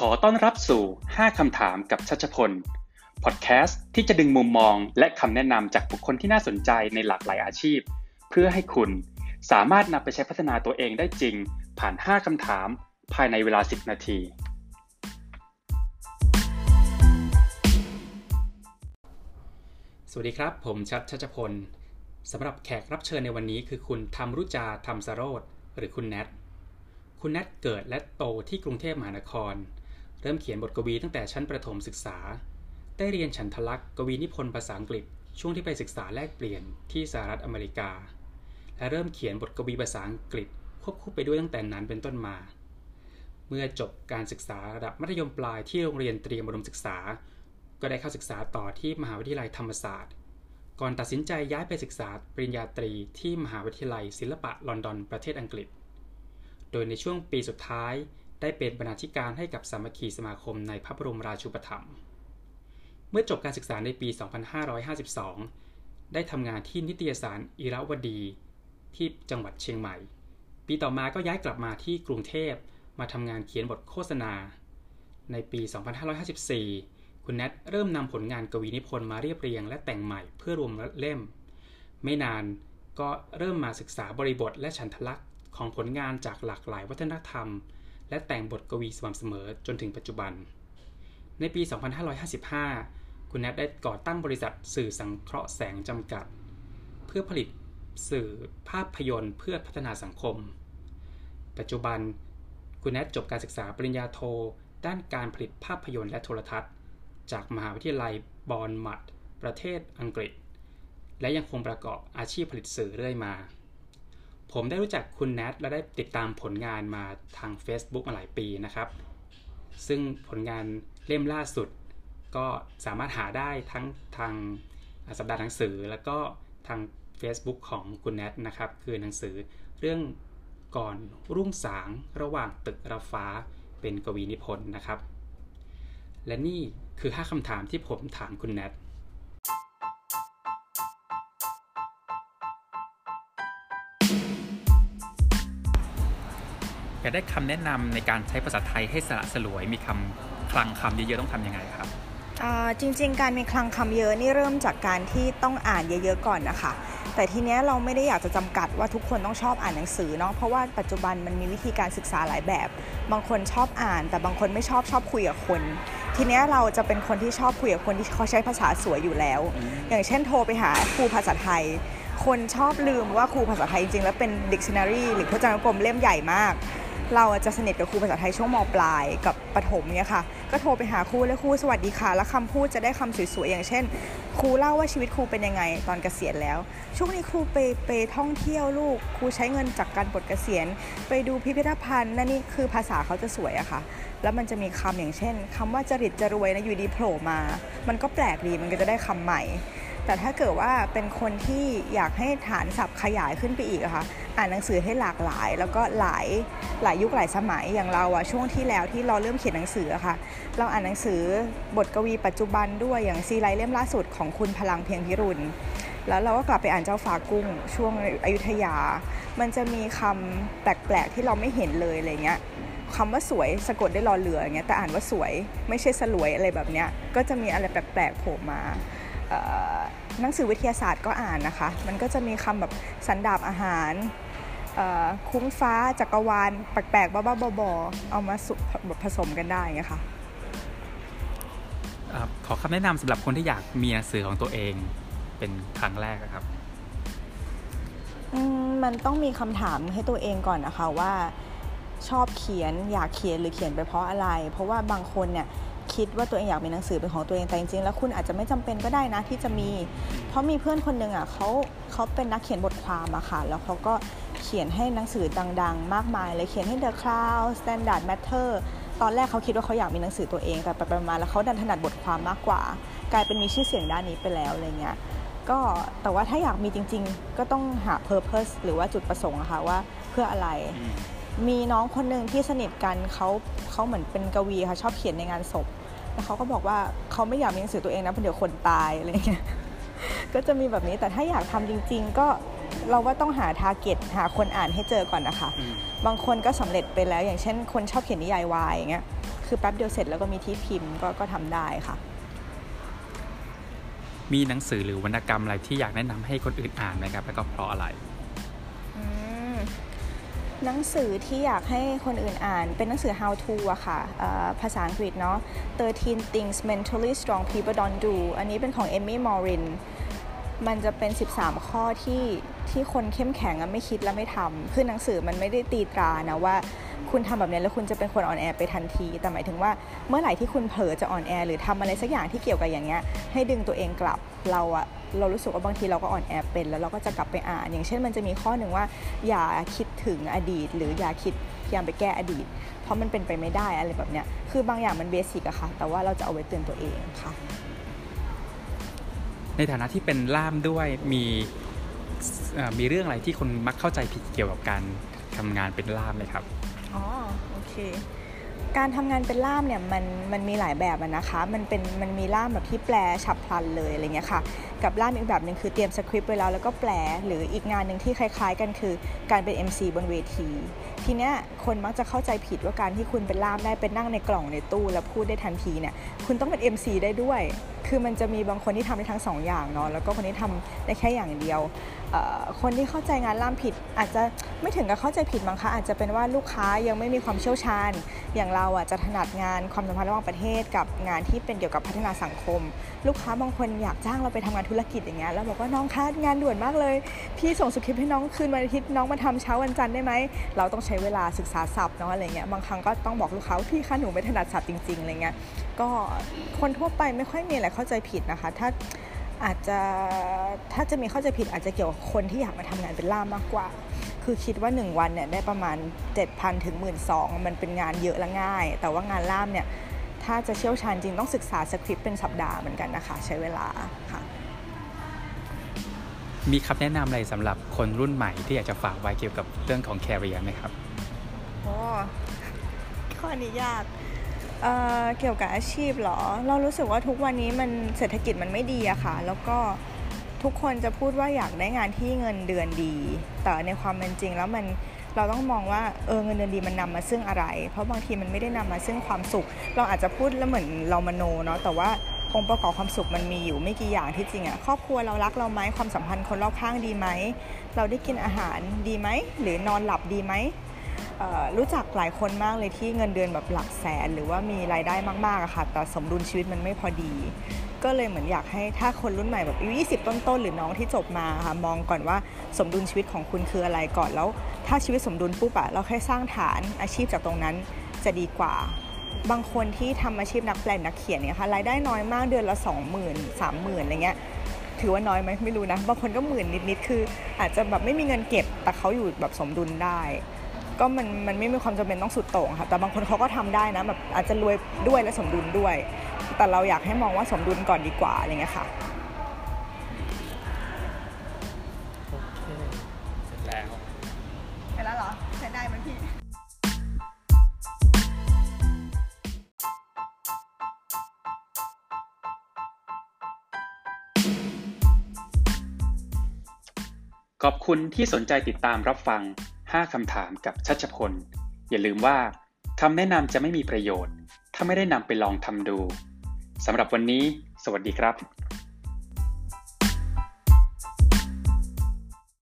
ขอต้อนรับสู่ 5 คำถามกับชัชพล พอดแคสต์ที่จะดึงมุมมองและคำแนะนำจากบุคคลที่น่าสนใจในหลากหลายอาชีพ เพื่อให้คุณสามารถนำไปใช้พัฒนาตัวเองได้จริง ผ่าน 5 คำถาม ภายในเวลา 10 นาที สวัสดีครับ ผมชัดชัชพลสำหรับแขกรับเชิญในวันนี้คือคุณธรรมรุจาธรรมสโรธหรือคุณแนทคุณแนทเกิดและโตที่กรุงเทพมหานคร เริ่มเขียนบทกวีตั้งแต่ชั้นประถมศึกษา ได้เรียนฉันทลักษ์กวีนิพนธ์ภาษาอังกฤษช่วงที่ไปศึกษาแลกเปลี่ยนที่สหรัฐอเมริกา และเริ่มเขียนบทกวีภาษาอังกฤษควบคู่ไปด้วยตั้งแต่นั้นเป็นต้นมา เมื่อจบการศึกษาระดับมัธยมปลายที่โรงเรียนเตรียมอุดมศึกษา ก็ได้เข้าศึกษาต่อที่มหาวิทยาลัยธรรมศาสตร์ ก่อนตัดสินใจย้ายไปศึกษาปริญญาตรีที่มหาวิทยาลัยศิลปะลอนดอนประเทศอังกฤษ โดยในช่วงปีสุดท้าย ได้เป็นบรรณาธิการให้กับสามัคคีสมาคมในพระบรมราชูปถัมภ์เมื่อจบการศึกษาในปี 2552 ได้ทำงานที่นิตยสารอิราวดี ที่จังหวัดเชียงใหม่ ปีต่อมาก็ย้ายกลับมาที่กรุงเทพมาทำงานเขียนบทโฆษณา ในปี 2554 คุณแนทเริ่มนำผลงานกวีนิพนธ์มาเรียบเรียงและแต่งใหม่เพื่อรวมเล่ม ไม่นานก็เริ่มมาศึกษาบริบทและฉันทลักษณ์ของผลงานจากหลากหลายวัฒนธรรม และแต่งบทกวีสม่ำเสมอจนถึงปัจจุบัน ในปี 2555 คุณแนทได้ก่อตั้งบริษัทสื่อสังเคราะห์แสงจำกัด เพื่อผลิตสื่อภาพยนตร์เพื่อพัฒนาสังคม ปัจจุบัน คุณแนทจบการศึกษาปริญญาโท ด้านการผลิตภาพยนตร์และโทรทัศน์ จากมหาวิทยาลัยบอนมัดประเทศอังกฤษ และยังคงประกอบอาชีพผลิตสื่อเรื่อยมา ผมได้รู้จักคุณแนทและได้ติดตามผลงานมาทาง Facebook มาหลายปีนะครับ ซึ่งผลงานเล่มล่าสุด ก็สามารถหาได้ทั้งทางสัปดาห์หนังสือ แล้วก็ทาง Facebook ของคุณแนทนะครับ คือหนังสือเรื่องก่อนรุ่งสางระหว่างตึกระฟ้าเป็นกวีนิพนธ์นะครับ และนี่คือ 5คำถามที่ผมถามคุณแนทากได้คำแนะนำในการใช้ภาษาไทยให้สละสลวย มีคำคลังคำเยอะๆต้องทำยังไงครับอ่าจริงๆ การมีคลังคำเยอะนี่เริ่มจากการที่ต้องอ่านเยอะๆก่อนนะคะแต่ทีเนี้ยเราไม่ได้อยากจะจำกัดว่าทุกคนต้องชอบอ่านหนังสือเนาะเพราะว่าปัจจุบันมันมีวิธีการศึกษาหลายแบบ บางคนชอบอ่าน แต่บางคนไม่ชอบชอบคุยกับคน ทีเนี้ยเราจะเป็นคนที่ชอบคุยกับคนที่เขาใช้ภาษาสวยอยู่แล้ว อย่างเช่นโทรไปหาครูภาษาไทย คนชอบลืมว่าครูภาษาไทยจริงๆแล้วเป็น dictionary หรือพจนานุกรมเล่มใหญ่มาก เราจะสนิทกับครูภาษาไทยช่วงมปลายกับประถมเนี่ยค่ะ ก็โทรไปหาครูแล้วครูสวัสดีค่ะ แล้วคำพูดจะได้คำสวยๆอย่างเช่น ครูเล่าว่าชีวิตครูเป็นยังไงตอนเกษียณแล้ว ช่วงนี้ครูไปไปท่องเที่ยวลูกครูใช้เงินจากการปลดเกษียณ ไปดูพิพิธภัณฑ์นั่นนี่คือภาษาเขาจะสวยอะค่ะ แล้วมันจะมีคำอย่างเช่นคำว่าจริตจรวยนะอยู่ดีโผล่มา มันก็แปลกดีมันก็จะได้คำใหม่ แต่ถ้าเกิดว่าเป็นคนที่อยากให้ฐานศัพท์ขยายขึ้นไปอีกอะค่ะ อ่านหนังสือให้หลากหลาย แล้วก็หลายหลายยุคหลายสมัยอย่างเราอะช่วงที่แล้วที่เราเริ่มเขียนหนังสืออะค่ะ เราอ่านหนังสือบทกวีปัจจุบันด้วยอย่างซีไรเล่มล่าสุดของคุณพลังเพียงพิรุณแล้วเราก็กลับไปอ่านเจ้าฟ้ากุ้งช่วงอยุธยา มันจะมีคำแปลกๆที่เราไม่เห็นเลยอะไรเงี้ยคำว่าสวยสะกดได้รอเรืออย่างเงี้ยแต่อ่านว่าสวยไม่ใช่สลวยอะไรแบบเนี้ยก็จะมีอะไรแปลกๆโผล่มาหนังสือวิทยาศาสตร์ก็อ่านนะคะ มันก็จะมีคำแบบสันดาบอาหาร คุ้งฟ้าจักรวาลแปลกๆบ้าๆบอๆเอามาสุแบบผสมกันได้ไงค่ะอ่าขอคำแนะนำสำหรับคนที่อยากมีหนังสือของตัวเองเป็นครั้งแรกอะครับอืมมันต้องมีคำถามให้ตัวเองก่อนนะคะว่าชอบเขียนอยากเขียนหรือเขียนไปเพราะอะไร เพราะว่าบางคนเนี่ย คิดว่าตัวเองอยากมีหนังสือเป็นของตัวเองแต่จริงๆแล้วคุณอาจจะไม่จำเป็นก็ได้นะที่จะมี เพราะมีเพื่อนคนหนึ่งอะเขาเขาเป็นนักเขียนบทความอะค่ะ แล้วเขาก็เขียนให้หนังสือดัง ๆ มากมายเลยเขียนให้ The Cloud Standard Matter ตอนแรกเขาคิดว่าเขาอยากมีหนังสือตัวเอง แต่ไปๆมาๆแล้วเขาดันถนัดบทความมากกว่า กลายเป็นมีชื่อเสียงด้านนี้ไปแล้วอะไรเงี้ยก็แต่ว่าถ้าอยากมีจริง ๆ ก็ต้องหา purpose หรือว่าจุดประสงค์อะค่ะว่าเพื่ออะไรมีน้องคนหนึ่งที่สนิทกันเขาเขาเหมือนเป็นกวีค่ะชอบเขียนในงานศพ แล้วเขาก็บอกว่าเขาไม่อยากมีหนังสือตัวเองนะเพราะเดี๋ยวคนตายอะไรเงี้ยก็จะมีแบบนี้แต่ถ้าอยากทำจริง ๆ ก็เราว่าต้องหาทาร์เก็ตหาคนอ่านให้เจอก่อนนะคะอืมบางคนก็สำเร็จไปแล้ว อย่างเช่น คนชอบเขียนนิยายวายอย่างเงี้ยคือแป๊บเดียวเสร็จแล้วก็มีที่พิมพ์ก็ก็ทำได้ค่ะ มีหนังสือหรือวรรณกรรมอะไรที่อยากแนะนำให้คนอื่นอ่านไหมครับ แล้วก็เพราะอะไร หนังสือที่อยากให้คนอื่นอ่าน เป็นหนังสือ how to อะค่ะภาษาอังกฤษเนาะ13 things mentally strong people don't do อันนี้เป็นของ Amy Morin มันจะเป็น 13 ข้อที่ที่คนเข้มแข็งไม่คิดและไม่ทำคือหนังสือมันไม่ได้ตีตรานะว่าคุณทำแบบนี้แล้วคุณจะเป็นคนอ่อนแอไปทันที แต่หมายถึงว่าเมื่อไหร่ที่คุณเผลอจะอ่อนแอหรือทำอะไรสักอย่างที่เกี่ยวกับอย่างเงี้ยให้ดึงตัวเองกลับเราอะเรารู้สึกว่าบางทีเราก็อ่อนแอเป็นแล้วเราก็จะกลับไปอ่าน อย่างเช่นมันจะมีข้อหนึ่งว่าอย่าคิด ถึงอดีต หรืออย่าคิดพยายามไปแก้อดีต เพราะมันเป็นไปไม่ได้อะไรแบบเนี้ยคือบางอย่างมันเบสิกอะค่ะ แต่ว่าเราจะเอาไว้เตือนตัวเองค่ะ ในฐานะที่เป็นล่ามด้วยมีมีเรื่องอะไรที่คนมักเข้าใจผิดเกี่ยวกับการทำงานเป็นล่ามไหมครับอ๋อโอเค การทำงานเป็นล่ามเนี่ยมันมันมีหลายแบบนะคะ มันเป็นมันมีล่ามแบบที่แปลฉับพลันเลยอะไรเงี้ยค่ะ กับล่ามอีกแบบหนึ่งคือเตรียมสคริปต์ไว้แล้วแล้วก็แปล หรืออีกงานหนึ่งที่คล้ายๆ กันคือการเป็น MC บนเวที ทีเนี้ยคนมักจะเข้าใจผิดว่าการที่คุณเป็นล่ามได้เป็นนั่งในกล่องในตู้ แล้วพูดได้ทันทีเนี่ยคุณต้องเป็น MC ได้ด้วย คือมันจะมีบางคนที่ทำได้ทั้ง2ออย่างเนาะแล้วก็คนที่ทำได้แค่อย่างเดียว คนที่เข้าใจงานล่ามผิด อาจจะไม่ถึงกับเข้าใจผิดมั้งคะอาจจะเป็นว่าลูกค้ายังไม่มีความเชี่ยวชาญ อย่างเราอะจะถนัดงานความสัมพันธ์ระหว่างประเทศ กับงานที่เป็นเกี่ยวกับพัฒนาสังคม ลูกค้าบางคนอยากจ้างเราไปทำงานธุรกิจอย่างเงี้ยแล้วบอกว่าน้องคะงานด่วนมากเลย พี่ส่งสคริปต์ให้น้องคืนวันอาทิตย์น้องมาทำเช้าวันจันทร์ได้ไหมเราต้องใช้เวลาศึกษาศัพท์เนาะอะไรเงี้ยบางครั้งก็ต้องบอกลูกค้าพี่คะหนูไม่ถนัดศัพท์จริงๆอะไรเงี้ยก็คนทั่วไปไม่ค่อยมีอะไรเข้าใจผิดนะคะ ถ้าอาจจะถ้าจะมีเข้าใจผิดอาจจะเกี่ยวกับคนที่อยากมาทำงานเป็นล่ามมากกว่า คือคิดว่า 1 วันเนี่ยได้ประมาณ 7,000ถึง12,000มันเป็นงานเยอะและง่าย แต่ว่างานล่ามเนี่ยถ้าจะเชี่ยวชาญจริงต้องศึกษาสคริปต์เป็นสัปดาห์เหมือนกันนะคะ ใช้เวลาค่ะมีคำแนะนำอะไรสำหรับคนรุ่นใหม่ที่อยากจะฝากไว้เกี่ยวกับเรื่องของแคริเอร์ไหมครับ อนี้ยากเเกี่ยวกับอาชีพหรอ เรารู้สึกว่าทุกวันนี้มันเศรษฐกิจมันไม่ดีอะค่ะ แล้วก็ทุกคนจะพูดว่าอยากได้งานที่เงินเดือนดี แต่ในความเป็นจริงแล้วมันเราต้องมองว่าเออเงินเดือนดีมันนำมาซึ่งอะไร เพราะบางทีมันไม่ได้นำมาซึ่งความสุข เราอาจจะพูดแล้วเหมือนเรามโนเนาะแต่ว่าองค์ประกอบความสุขมันมีอยู่ไม่กี่อย่างที่จริงอะครอบครัวเรารักเราไหมความสัมพันธ์คนรอบข้างดีไหมเราได้กินอาหารดีไหมหรือนอนหลับดีไหม รู้จักหลายคนมากเลยที่เงินเดือนแบบหลักแสน หรือว่ามีรายได้มากๆอะค่ะ แต่สมดุลชีวิตมันไม่พอดี ก็เลยเหมือนอยากให้ถ้าคนรุ่นใหม่แบบอายุ20 ต้นๆ หรือน้องที่จบมาค่ะมองก่อนว่าสมดุลชีวิตของคุณคืออะไรก่อนแล้ว ถ้าชีวิตสมดุลปุ๊บอะเราแค่สร้างฐานอาชีพจากตรงนั้นจะดีกว่า บางคนที่ทำอาชีพนักแปลนักเขียนเนี่ยค่ะรายได้น้อยมากเดือนละ 20,000 30,000อะไรเงี้ยถือว่าน้อยไหมไม่รู้นะบางคนก็หมื่นนิดๆคือ อาจจะแบบไม่มีเงินเก็บแต่เขาอยู่แบบสมดุลได้ ก็มันมันไม่มีความจำเป็นต้องสุดโต่งค่ะแต่บางคนเขาก็ทำได้นะแบบอาจจะรวยด้วยและสมดุลด้วย แต่เราอยากให้มองว่าสมดุลก่อนดีกว่าอะไรเงี้ยค่ะโอเคเสร็จแล้วเสร็จแล้วเหรอใช้ได้ไหมพี่ขอบคุณที่สนใจติดตามรับฟัง 5 คำถามกับชัชพล อย่าลืมว่าคำแนะนำจะไม่มีประโยชน์ ถ้าไม่ได้นำไปลองทำดูสำหรับวันนี้ สวัสดีครับ